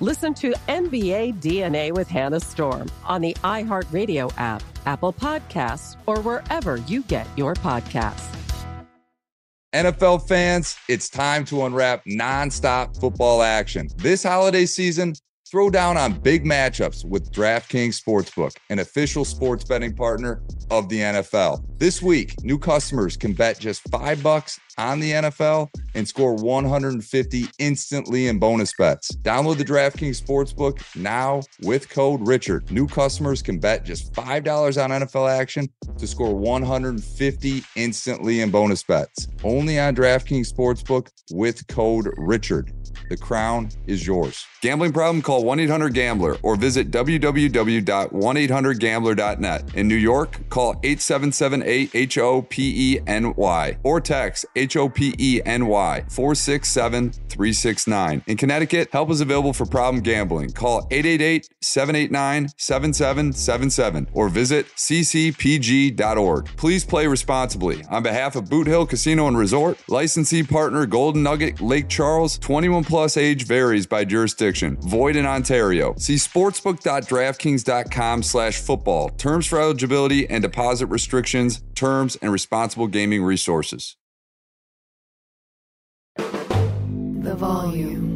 Listen to NBA DNA with Hannah Storm on the iHeartRadio app, Apple Podcasts, or wherever you get your podcasts. NFL fans, it's time to unwrap nonstop football action. This holiday season, Throw down on big matchups with DraftKings Sportsbook, an official sports betting partner of the NFL. This week, new customers can bet just 5 bucks on the NFL and score 150 instantly in bonus bets. Download the DraftKings Sportsbook now with code Richard. New customers can bet just $5 on NFL action to score 150 instantly in bonus bets. Only on DraftKings Sportsbook with code Richard. The crown is yours. Gambling problem? Call 1 800 Gambler or visit www.1800Gambler.net. In New York, call 877 8 O P E N Y or text H O P E N Y 467 369. In Connecticut, help is available for problem gambling. Call 888 789 7777 or visit ccpg.org. Please play responsibly. On behalf of Boot Hill Casino and Resort, licensee partner Golden Nugget Lake Charles, 21 plus age varies by jurisdiction. Void in Ontario. See sportsbook.draftkings.com slash football. Terms for eligibility and deposit restrictions, terms, and responsible gaming resources. The volume.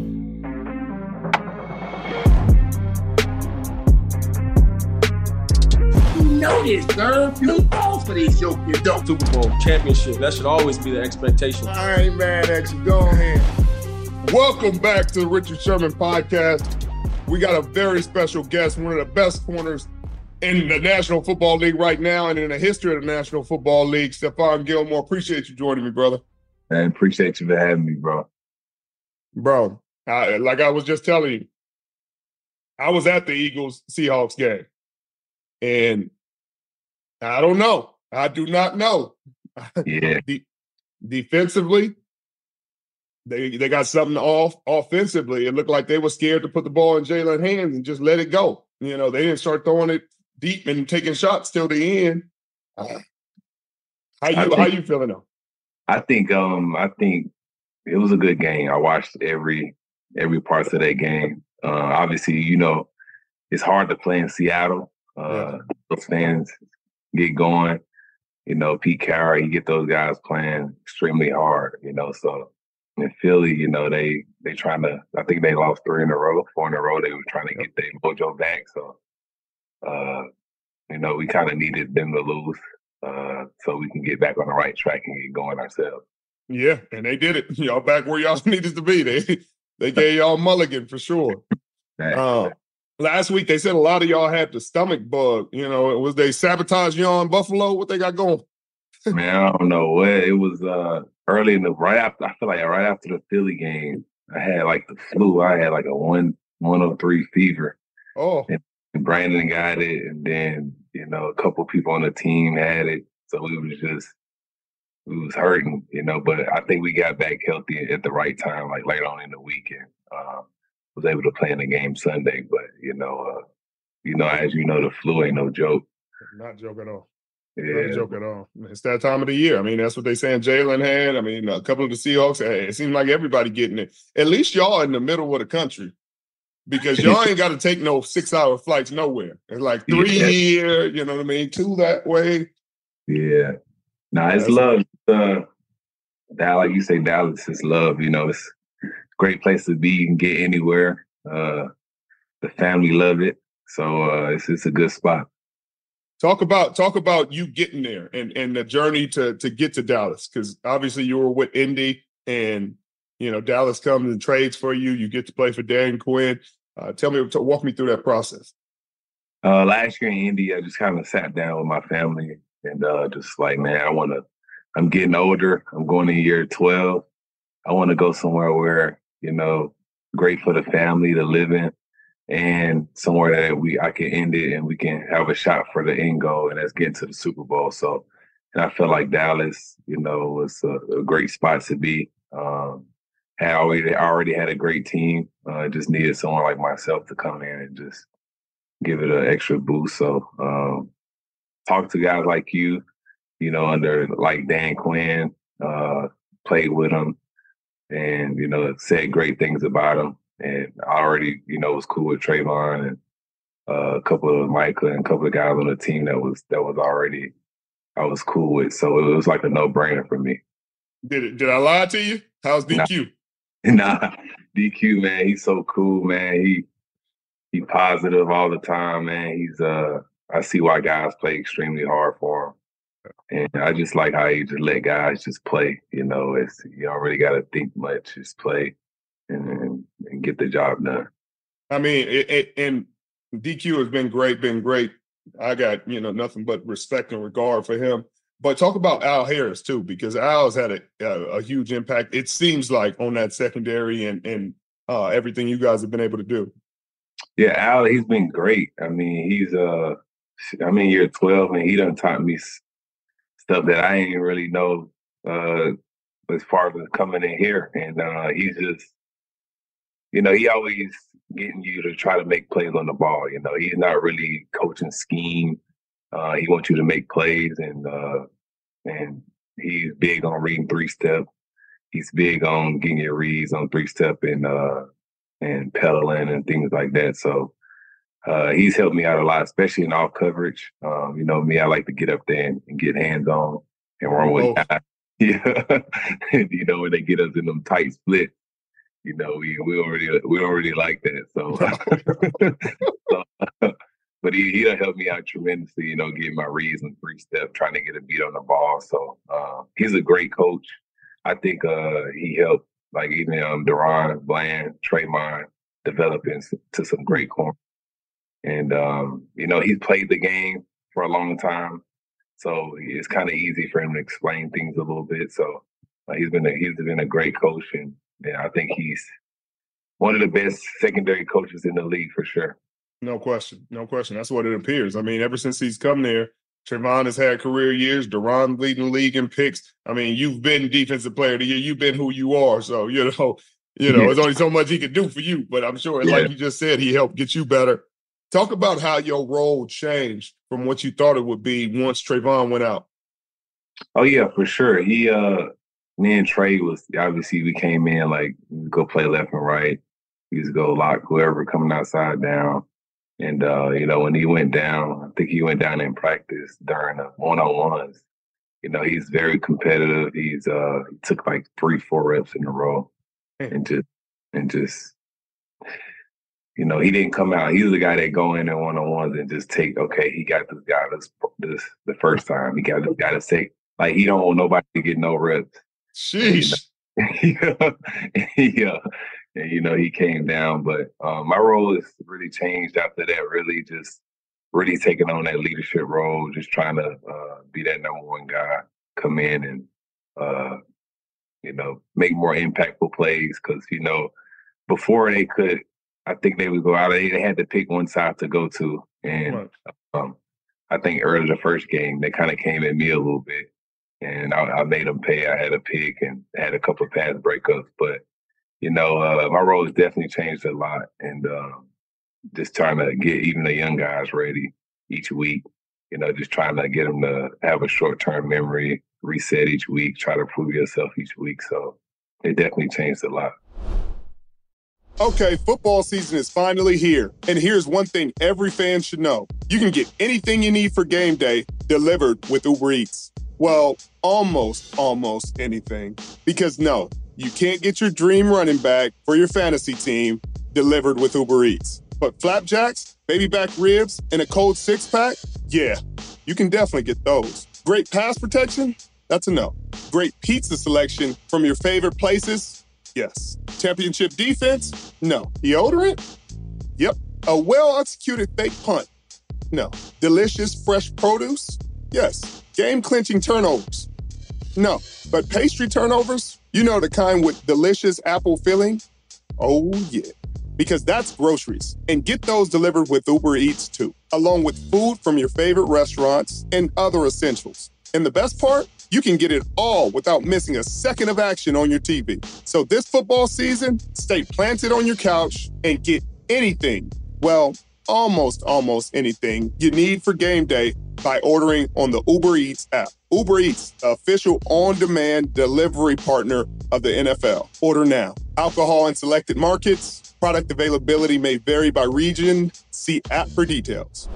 You know this, sir. You fall for these your don't Super Bowl championship. That should always be the expectation. I ain't mad at you. Go ahead. Welcome back to the Richard Sherman podcast. We got a very special guest, one of the best corners in the National Football League right now and in the history of the National Football League. Stephon Gilmore, appreciate you joining me, brother. I appreciate you for having me, bro. Bro, I, like I was just telling you, I was at the Eagles Seahawks game, and I don't know. I do not know. Yeah. De- defensively, they they got something off offensively. It looked like they were scared to put the ball in Jalen hands and just let it go. You know, they didn't start throwing it deep and taking shots till the end. Uh, how you think, how you feeling though? I think um I think it was a good game. I watched every every parts of that game. Uh, obviously, you know, it's hard to play in Seattle. Uh, yeah. Those fans get going. You know, Pete Carroll, you get those guys playing extremely hard. You know, so in Philly, you know, they they trying to. I think they lost three in a row, four in a row. They were trying to get their mojo back. So, uh, you know, we kind of needed them to lose uh, so we can get back on the right track and get going ourselves. Yeah, and they did it. Y'all back where y'all needed to be. They they gave y'all mulligan for sure. Uh, last week they said a lot of y'all had the stomach bug. You know, was they sabotage y'all in Buffalo? What they got going? Man, I don't know what it was. Uh, early in the right after I feel like right after the Philly game, I had like the flu. I had like a one one oh three fever. Oh. And, and Brandon got it, and then you know a couple people on the team had it. So it was just we was hurting, you know. But I think we got back healthy at the right time, like later on in the weekend. Uh, was able to play in the game Sunday, but you know, uh, you know, as you know, the flu ain't no joke. Not joke at all. Yeah. Not joke at all. It's that time of the year. I mean, that's what they saying. Jalen had. I mean, a couple of the Seahawks. It seems like everybody getting it. At least y'all in the middle of the country, because y'all ain't got to take no six-hour flights nowhere. It's like three Yeah. here. You know what I mean? Two that way. Yeah. Nah, it's That's- love. Uh, like you say, Dallas is love. You know, it's a great place to be. You can get anywhere. Uh, the family love it, so uh, it's it's a good spot. Talk about talk about you getting there and and the journey to to get to Dallas because obviously you were with Indy and you know Dallas comes and trades for you. You get to play for Dan Quinn. Uh, tell me, walk me through that process. Uh, last year in Indy, I just kind of sat down with my family and uh, just like, man, I want to. I'm getting older. I'm going to year 12. I want to go somewhere where you know, great for the family to live in, and somewhere that we I can end it and we can have a shot for the end goal, and that's getting to the Super Bowl. So, and I felt like Dallas, you know, was a, a great spot to be. Um, had already already had a great team. Uh, just needed someone like myself to come in and just give it an extra boost. So um, talk to guys like you, you know, under like Dan Quinn, uh, played with him, and you know said great things about him. And I already, you know, was cool with Trevon and uh, a couple of Micah and a couple of guys on the team that was that was already I was cool with. So it was like a no brainer for me. Did it? Did I lie to you? How's DQ? Nah, nah, DQ man, he's so cool, man. He he positive all the time, man. He's uh I see why guys play extremely hard for him. And I just like how he just let guys just play. You know, it's you don't really got to think much. Just play and, and get the job done. I mean, it, it, and DQ has been great, been great. I got you know nothing but respect and regard for him. But talk about Al Harris too, because Al has had a, a, a huge impact. It seems like on that secondary and and uh, everything you guys have been able to do. Yeah, Al, he's been great. I mean, he's uh, I mean, year twelve, and he done taught me stuff that I didn't really know uh, as far as coming in here. And uh, he's just, you know, he always getting you to try to make plays on the ball. You know, he's not really coaching scheme. Uh, he wants you to make plays, and uh, and he's big on reading three step. He's big on getting your reads on three step and uh, and pedaling and things like that. So uh, he's helped me out a lot, especially in off coverage. Um, you know me, I like to get up there and, and get hands on and run with guys. Yeah, you know when they get us in them tight splits, you know we we already we already like that. So, so but he he helped me out tremendously. You know, getting my reads and three step, trying to get a beat on the ball. So uh, he's a great coach. I think uh, he helped like even um, DaRon Bland, Trevon developing to some great corners and um, you know he's played the game for a long time, so it's kind of easy for him to explain things a little bit. So uh, he's been a, he's been a great coach, and, and I think he's one of the best secondary coaches in the league for sure. No question, no question. That's what it appears. I mean, ever since he's come there, Trevon has had career years. DaRon leading the league in picks. I mean, you've been defensive player of the year. You've been who you are. So you know, you know, yeah. there's only so much he can do for you. But I'm sure, yeah. like you just said, he helped get you better. Talk about how your role changed from what you thought it would be once Trevon went out. Oh yeah, for sure. He uh me and Trey was obviously we came in like go play left and right. He used to go lock whoever coming outside down. And uh, you know, when he went down, I think he went down in practice during the one on ones. You know, he's very competitive. He's uh he took like three, four reps in a row and just and just you know, he didn't come out. He's the guy that go in and one on ones and just take. Okay, he got this guy this this the first time. He got this guy to take. Like he don't want nobody to get no reps. Sheesh. yeah, yeah. And you know he came down, but um, my role has really changed after that. Really, just really taking on that leadership role, just trying to uh, be that number one guy, come in and uh, you know make more impactful plays. Because you know before they could I think they would go out. They, they had to pick one side to go to, and um, I think early the first game they kind of came at me a little bit, and I, I, made them pay. I had a pick and had a couple of pass breakups, but you know uh, my role has definitely changed a lot, and um, just trying to get even the young guys ready each week. You know, just trying to get them to have a short term memory, reset each week, try to prove yourself each week. So it definitely changed a lot. Okay, football season is finally here. And here's one thing every fan should know you can get anything you need for game day delivered with Uber Eats. Well, almost, almost anything. Because no, you can't get your dream running back for your fantasy team delivered with Uber Eats. But flapjacks, baby back ribs, and a cold six pack? Yeah, you can definitely get those. Great pass protection? That's a no. Great pizza selection from your favorite places? Yes. Championship defense? No. Deodorant? Yep, a well executed fake punt. No. Delicious fresh produce? Yes. Game clinching turnovers? No. But pastry turnovers? You know the kind with delicious apple filling? Oh, yeah. Because that's groceries. And get those delivered with Uber Eats too, along with food from your favorite restaurants and other essentials. And the best part? You can get it all without missing a second of action on your TV. So this football season, stay planted on your couch and get anything, well, almost, almost anything you need for game day by ordering on the Uber Eats app. Uber Eats, the official on demand delivery partner of the NFL. Order now. Alcohol in selected markets. Product availability may vary by region. See app for details.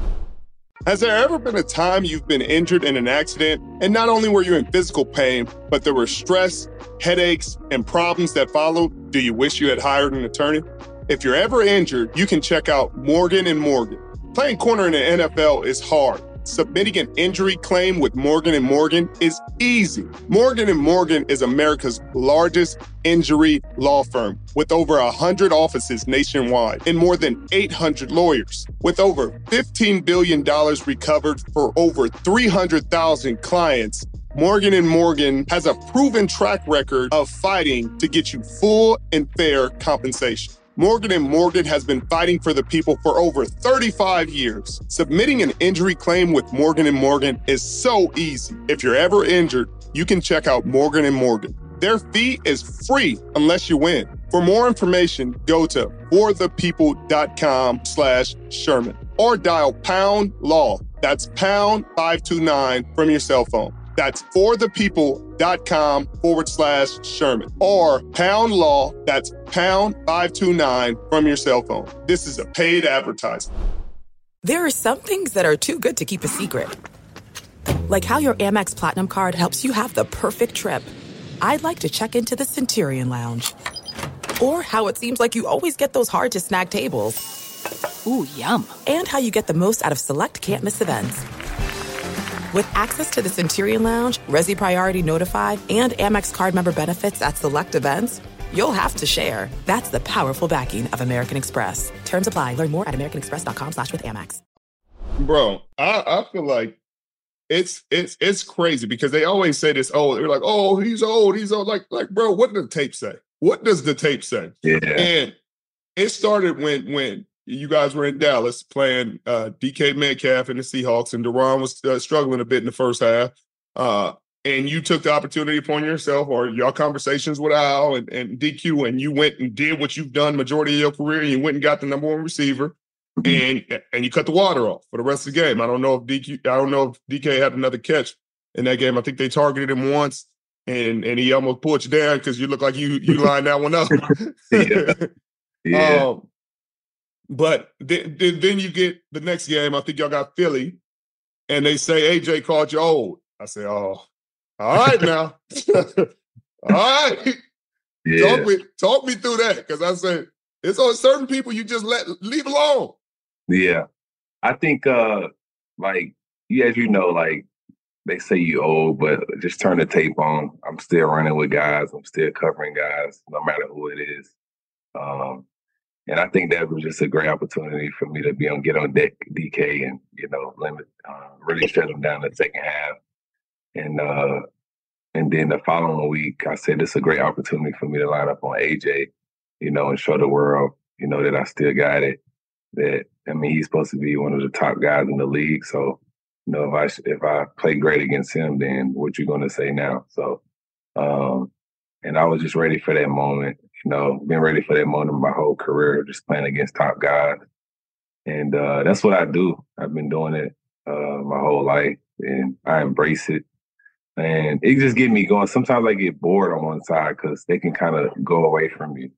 Has there ever been a time you've been injured in an accident and not only were you in physical pain, but there were stress, headaches, and problems that followed? Do you wish you had hired an attorney? If you're ever injured, you can check out Morgan and Morgan. Playing corner in the NFL is hard. Submitting an injury claim with Morgan and Morgan is easy. Morgan and Morgan is America's largest injury law firm with over 100 offices nationwide and more than 800 lawyers. With over $15 billion recovered for over 300,000 clients, Morgan and Morgan has a proven track record of fighting to get you full and fair compensation. Morgan & Morgan has been fighting for the people for over 35 years. Submitting an injury claim with Morgan & Morgan is so easy. If you're ever injured, you can check out Morgan & Morgan. Their fee is free unless you win. For more information, go to forthepeople.com slash Sherman or dial pound law. That's pound 529 from your cell phone. That's forthepeople.com forward slash Sherman or pound law. That's pound 529 from your cell phone. This is a paid advertisement. There are some things that are too good to keep a secret, like how your Amex Platinum card helps you have the perfect trip. I'd like to check into the Centurion Lounge, or how it seems like you always get those hard to snag tables. Ooh, yum. And how you get the most out of select can't miss events. With access to the Centurion Lounge, Resy Priority Notified, and Amex card member benefits at select events, you'll have to share. That's the powerful backing of American Express. Terms apply. Learn more at americanexpress.com slash with Amex. Bro, I, I feel like it's it's it's crazy because they always say this, oh, they're like, oh, he's old, he's old. Like, like, bro, what does the tape say? What does the tape say? Yeah. And it started when when you guys were in Dallas playing uh, DK Metcalf and the Seahawks, and DaRon was uh, struggling a bit in the first half. Uh, and you took the opportunity upon yourself, or your conversations with Al and, and, DQ, and you went and did what you've done majority of your career. And you went and got the number one receiver, and and you cut the water off for the rest of the game. I don't know if DQ, I don't know if DK had another catch in that game. I think they targeted him once, and and he almost pulled you down because you look like you you lined that one up. yeah. yeah. Um, but then, then you get the next game. I think y'all got Philly, and they say AJ called you old. I say, oh, all right now, all right. Yeah. Talk me, talk me through that because I said it's on certain people you just let leave alone. Yeah, I think uh like yeah, as you know, like they say you old, but just turn the tape on. I'm still running with guys. I'm still covering guys, no matter who it is. Um, and I think that was just a great opportunity for me to be on get on deck DK and you know limit uh, really shut him down the second half. And uh, and then the following week, I said it's a great opportunity for me to line up on AJ, you know, and show the world, you know, that I still got it. That I mean, he's supposed to be one of the top guys in the league. So, you know, if I if I play great against him, then what you going to say now? So, um, and I was just ready for that moment you know, been ready for that moment my whole career, just playing against top guys. And uh, that's what I do. I've been doing it uh, my whole life, and I embrace it. And it just get me going. Sometimes I get bored on one side because they can kind of go away from you.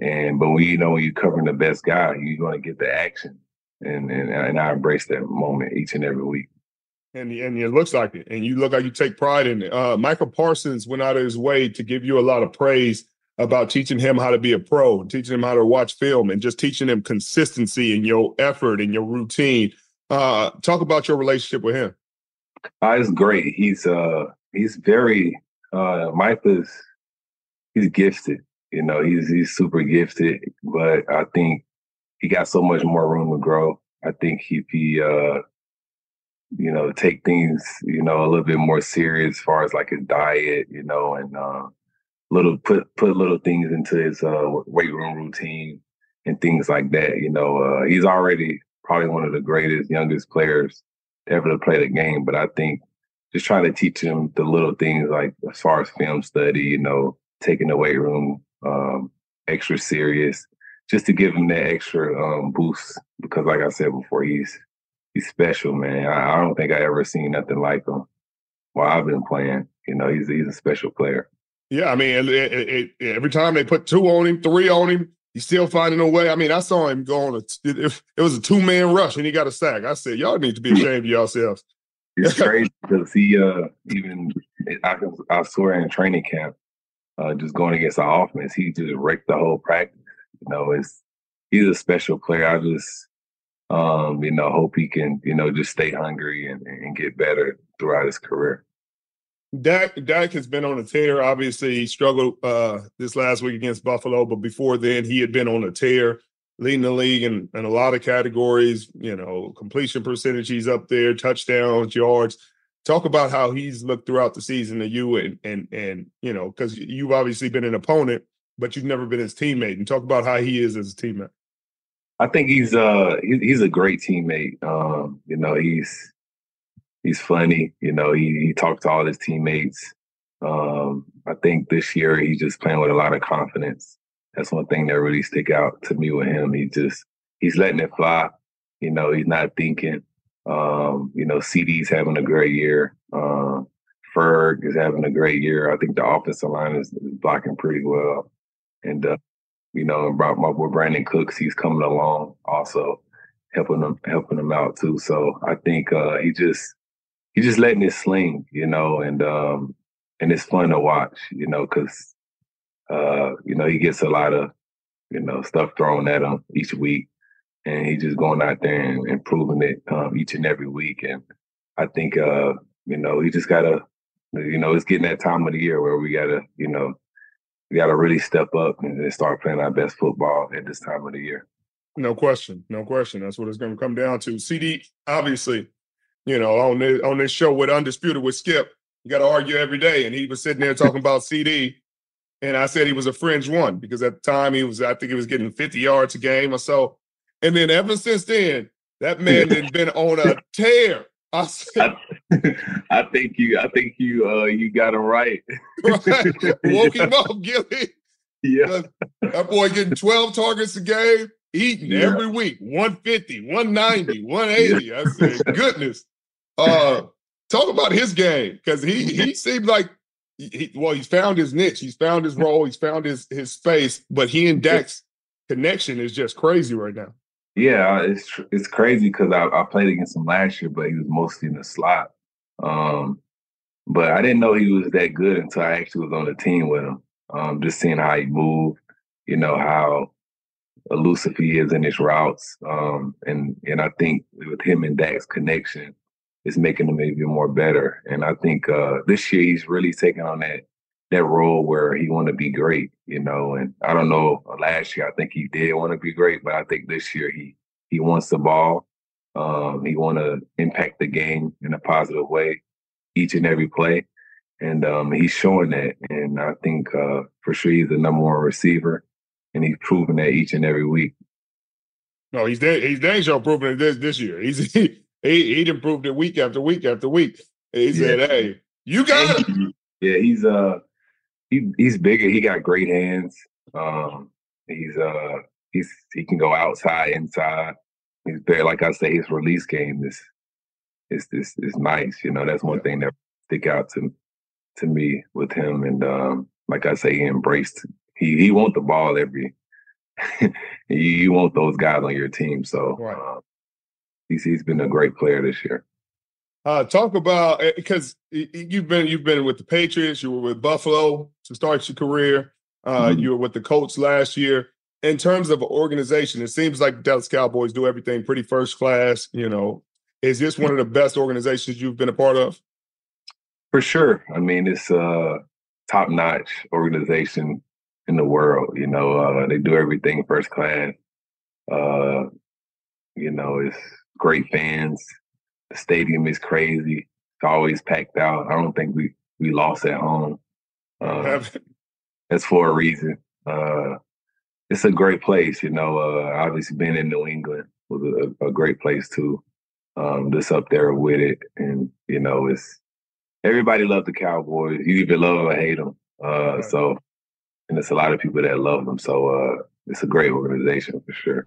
And but when you know when you're covering the best guy, you're going to get the action. And, and and I embrace that moment each and every week. And and it looks like it. And you look like you take pride in it. Uh, Micah Parsons went out of his way to give you a lot of praise about teaching him how to be a pro and teaching him how to watch film and just teaching him consistency in your effort and your routine. Uh, talk about your relationship with him. Uh, it's great. He's uh he's very uh is he's gifted. You know, he's he's super gifted, but I think he got so much more room to grow. I think if he, uh, you know, take things, you know, a little bit more serious as far as like his diet, you know, and uh, little put put little things into his uh, weight room routine and things like that. You know, uh, he's already probably one of the greatest, youngest players ever to play the game. But I think just trying to teach him the little things like as far as film study, you know, taking the weight room um, extra serious, just to give him that extra um, boost. Because like I said before, he's he's special, man. I, I don't think I ever seen nothing like him while I've been playing. You know, he's he's a special player. Yeah, I mean, it, it, it, every time they put two on him, three on him, he's still finding a way. I mean, I saw him go on a, it, was a two man rush and he got a sack. I said, y'all need to be ashamed of yourselves. It's crazy because he uh even I, I saw in training camp, uh, just going against the offense, he just wrecked the whole practice. You know, it's he's a special player. I just um, you know, hope he can, you know, just stay hungry and, and get better throughout his career. Dak Dak has been on a tear. Obviously, he struggled uh, this last week against Buffalo, but before then, he had been on a tear, leading the league in, in a lot of categories. You know, completion percentage, he's up there, touchdowns, yards. Talk about how he's looked throughout the season to you, and and and you know, because you've obviously been an opponent, but you've never been his teammate. And talk about how he is as a teammate. I think he's uh he's a great teammate. Um, you know, he's he's funny. You know, he, he talks to all his teammates. Um, I think this year he's just playing with a lot of confidence. That's one thing that really stick out to me with him. He just he's letting it fly. You know, he's not thinking. Um, you know, CeeDee's having a great year. Um, Ferg is having a great year. I think the offensive line is, is blocking pretty well. And uh, you know, about my boy Brandin Cooks, he's coming along also, helping them helping them out too. So I think uh, he just he's just letting it sling, you know, and um and it's fun to watch, you know, because uh, you know, he gets a lot of, you know, stuff thrown at him each week. And he's just going out there and improving it um, each and every week. And I think uh, you know, he just gotta, you know, it's getting that time of the year where we gotta, you know, we gotta really step up and start playing our best football at this time of the year. No question, no question. That's what it's going to come down to. CeeDee, obviously, you know, on this on this show with Undisputed with Skip. You got to argue every day, and he was sitting there talking about CeeDee, and I said he was a fringe one because at the time he was, I think he was getting 50 yards a game or so, and then ever since then, that man has been on a tear. I, said, I, I, think you, I think you, uh, you got him right. right. Woke him up, Gilly. Yeah, that boy getting 12 targets a game, eating yeah. every week, 150, 190, 180. Yeah. I said, goodness. Uh, talk about his game because he he seemed like he, well, he's found his niche, he's found his role, he's found his his space, but he and Dak's connection is just crazy right now. Yeah, it's it's crazy because I, I played against him last year, but he was mostly in the slot. Um, but I didn't know he was that good until I actually was on the team with him. Um, just seeing how he moved, you know how elusive he is in his routes, um, and and I think with him and Dak's connection, is making him even more better. And I think uh, this year he's really taking on that that role where he want to be great, you know. And I don't know, last year I think he did want to be great, but I think this year he he wants the ball. Um, he want to impact the game in a positive way each and every play, and um, he's showing that. And I think uh, for sure he's the number one receiver, and he's proving that each and every week. No, he's de- he's dang sure proving it this this year. He's he, he he'd improved it week after week after week. He yeah. said, "Hey, you got it." Yeah, he's uh he he's bigger. He got great hands. Um, he's uh he's he can go outside, inside. He's very like I say, his release game is is is is nice. You know, that's one thing that stick out to to me with him. And um, like I say, he embraced. He he want the ball every. you, you want those guys on your team. So right. um, he's he's been a great player this year. Uh, talk about because eh, you've been you've been with the Patriots, you were with Buffalo to start your career. Uh, mm-hmm. You were with the Colts last year. In terms of organization, it seems like the Dallas Cowboys do everything pretty first class. You know, is this one of the best organizations you've been a part of? For sure. I mean, it's a top notch organization in the world. You know, uh, they do everything first class. Uh, you know, it's great fans. The stadium is crazy. It's always packed out. I don't think we we lost at home. Uh, that's for a reason. Uh, it's a great place, you know. Uh, obviously, being in New England was a, a great place too. Um, just up there with it, and you know, it's everybody loved the Cowboys. You either love them or hate them. Uh, right. So, and it's a lot of people that love them. So, uh, it's a great organization for sure.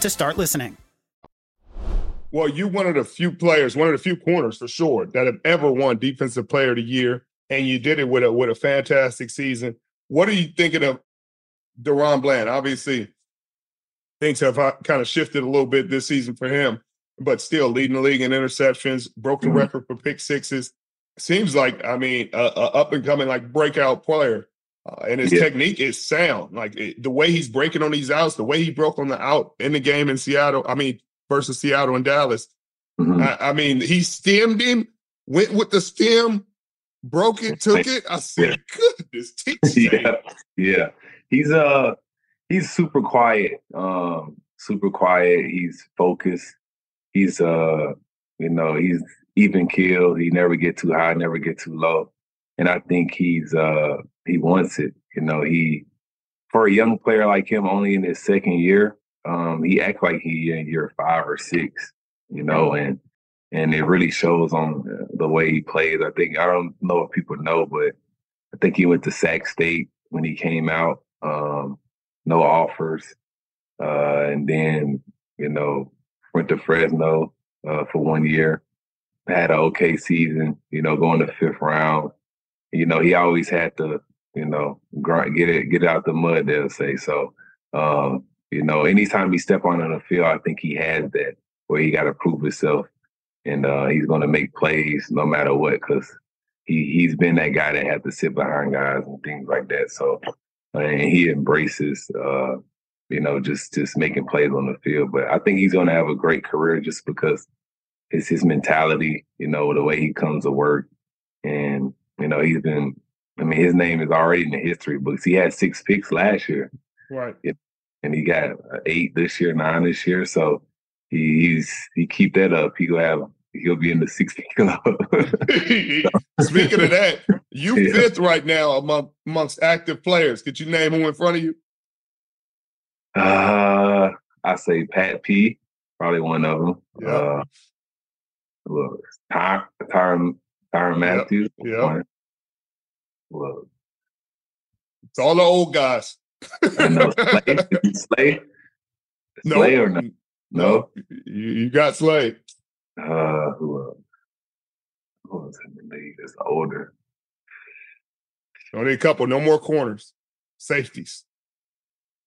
to start listening. Well, you one of the few players, one of the few corners for sure that have ever won Defensive Player of the Year, and you did it with a with a fantastic season. What are you thinking of DaRon Bland? Obviously, things have uh, kind of shifted a little bit this season for him, but still leading the league in interceptions, broke the mm-hmm. record for pick sixes. Seems like, I mean, a, a up and coming like breakout player. Uh, and his yeah. technique is sound. Like it, the way he's breaking on these outs, the way he broke on the out in the game in Seattle. I mean, versus Seattle and Dallas. Mm-hmm. I, I, mean, he stemmed him, went with the stem, broke it, took it. I said, goodness, yeah, yeah. He's uh, he's super quiet. Um, super quiet. He's focused. He's uh, you know, he's even killed. He never get too high, never get too low. And I think he's uh he wants it. You know, he for a young player like him, only in his second year, um, he acts like he in year five or six. You know, and and it really shows on the way he plays. I think I don't know if people know, but I think he went to Sac State when he came out. Um, no offers, uh, and then you know went to Fresno uh, for one year. Had an okay season, you know, going to fifth round. You know, he always had to you know, get it, get out the mud. They'll say so. Um, you know, anytime he step on the field, I think he has that where he got to prove himself, and uh, he's going to make plays no matter what because he he's been that guy that had to sit behind guys and things like that. So, and he embraces, uh, you know, just just making plays on the field. But I think he's going to have a great career just because it's his mentality, you know, the way he comes to work, and you know, he's been I mean, his name is already in the history books. He had six picks last year, right? And he got eight this year, nine this year. So he, he's he keep that up. He'll have he'll be in the 60 club. Speaking of that, you yeah. fifth right now among amongst active players. Could you name who in front of you? Uh, I say Pat P, probably one of them. Yeah. Uh, look, Tyrann Tyrann Tyrann Mathieu. Yeah. Look. It's all the old guys. I know Slay. Slay. Slay or no? No. You, you got Slay. Uh, who else? Who else in the league that's older? Only a couple. No more corners. Safeties.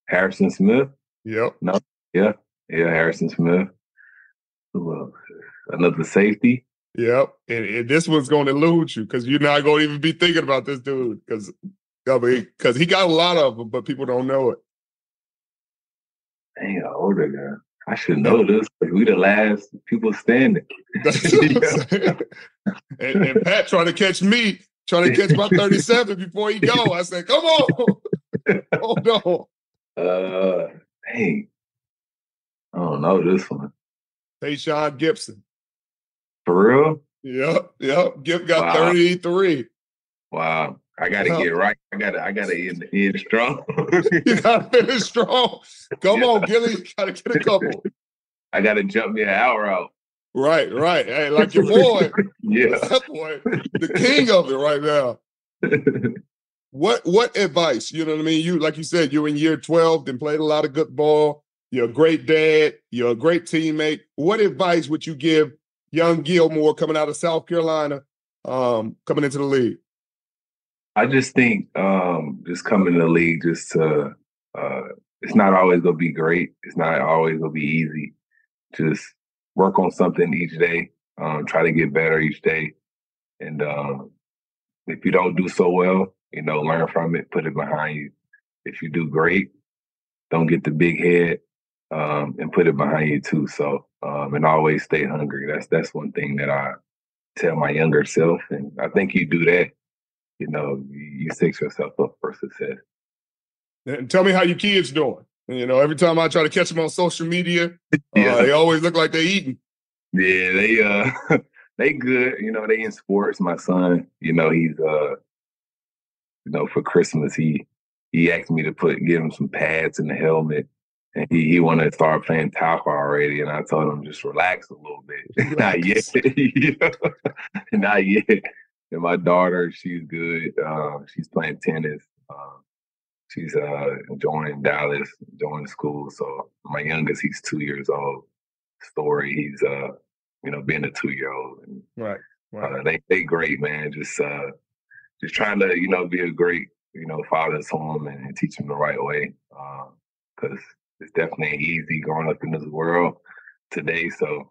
Harrison Smith. Yep. No. Yeah. Yeah. Harrison Smith. Who else? Another safety. Yep. And, and this one's going to elude you because you're not going to even be thinking about this dude because because he got a lot of them, but people don't know it. Dang, an older guy. I should know this. We the last people standing. and, and Pat trying to catch me, trying to catch my 37 before he go. I said, come on. Hold on. Uh, hey, I don't know this one. Tashaun Gipson. For real? Yep, yep. Gip got Wow. 33. Wow. I gotta Yeah. get right. I gotta I gotta end, end strong. You gotta finish strong. Come on, Gilly. Gotta get a couple. I gotta jump me an hour out. Right, right. Hey, like your boy. Yeah. That boy, the king of it right now. What what advice? You know what I mean? You like you said, you're in year 12, then played a lot of good ball. You're a great dad, you're a great teammate. What advice would you give young Gilmore coming out of South Carolina, um, coming into the league? I just think um just coming to the league just to uh it's not always gonna be great. It's not always gonna be easy. Just work on something each day. Um try to get better each day. And um if you don't do so well, you know, learn from it, put it behind you. If you do great, don't get the big head um and put it behind you too. So um and always stay hungry. That's that's one thing that I tell my younger self. And I think you do that you know, you, you set yourself up for success. And tell me how your kids doing. You know, every time I try to catch them on social media, Yeah. uh, they always look like they're eating. Yeah, they uh they good. You know, they in sports. My son, you know, he's uh you know, for Christmas he he asked me to put give him some pads and a helmet. And he, he wanted to start playing tackle already, and I told him just relax a little bit. Not yet, not yet. And my daughter, she's good. Uh, she's playing tennis. Uh, she's uh, enjoying Dallas, enjoying school. So my youngest, he's two years old. Story, he's uh, you know, being a two year old, and Right. uh, they they great, man. Just uh, just trying to you know be a great you know father to them and, and teach them the right way. Because it's definitely easy growing up in this world today. So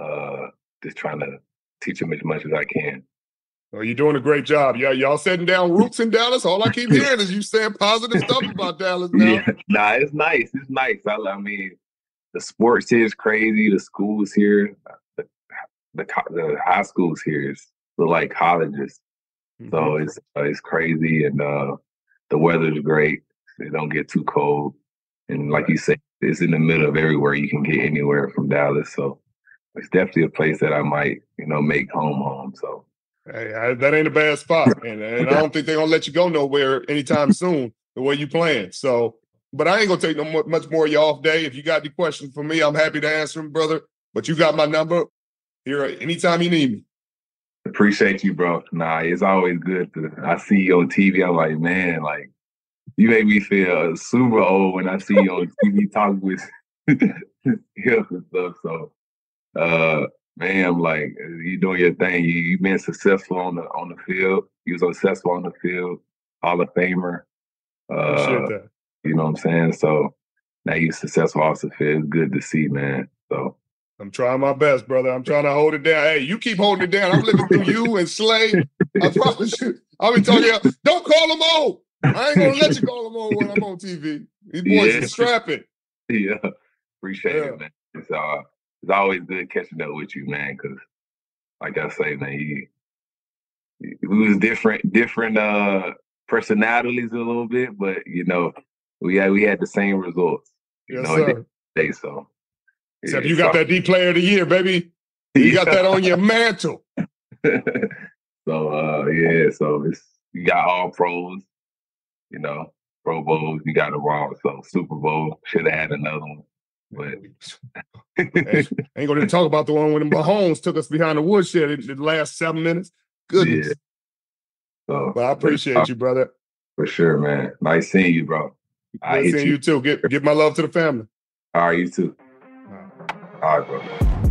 uh, just trying to teach them as much as I can. Well, you're doing a great job. Yeah, y'all setting down roots in Dallas. All I keep hearing is you saying positive stuff about Dallas now. Yeah, nah, it's nice. It's nice. I, I mean, the sports here is crazy. The schools here, the the, the high schools here is look like colleges. So it's uh, it's crazy, and uh, the weather's great. It don't get too cold, and like you said, it's in the middle of everywhere. You can get anywhere from Dallas, so it's definitely a place that I might, you know, make home home. So Hey, I, that ain't a bad spot, and, and I don't think they're gonna let you go nowhere anytime soon. The way you playing, so. But I ain't gonna take no mu- much more of your off day. If you got any questions for me, I'm happy to answer them, brother. But you got my number here anytime you need me. appreciate you, bro. Nah, it's always good to. I see you on TV. I'm like, man, like you make me feel super old when I see you on TV talking with him and stuff. So, uh, man, like, you doing your thing. You you been successful on the on the field. You was successful on the field. Hall of Famer. Uh, you know what I'm saying? So now you successful off the field. It's good to see, man. So I'm trying my best, brother. I'm trying to hold it down. Hey, you keep holding it down. I'm living through you and Slay. I promise you. I'll be telling you, don't call them old. I ain't gonna let you call them on when I'm on TV. These boys Yeah. are strapping. yeah, appreciate Yeah. it, man. It's uh, it's always good catching up with you, man. Because, like I say, man, you, we was different, different uh personalities a little bit, but you know, we had we had the same results. You Yes, know, sir. day, so Except yeah, you got so- that D player of the year, baby. You got that on your mantle. so uh, yeah, so it's you got all pros, you know, Pro Bowls. You got them all. So Super Bowl should have had another one, but Hey, ain't gonna talk about the one when the Mahomes took us behind the woodshed in the last seven minutes. Goodness. Yeah. So, Well, I uh, appreciate you, brother. For sure, man. Nice seeing you, bro. I Good seeing you. you too. Get get my love to the family. All right, you too. All right, bro.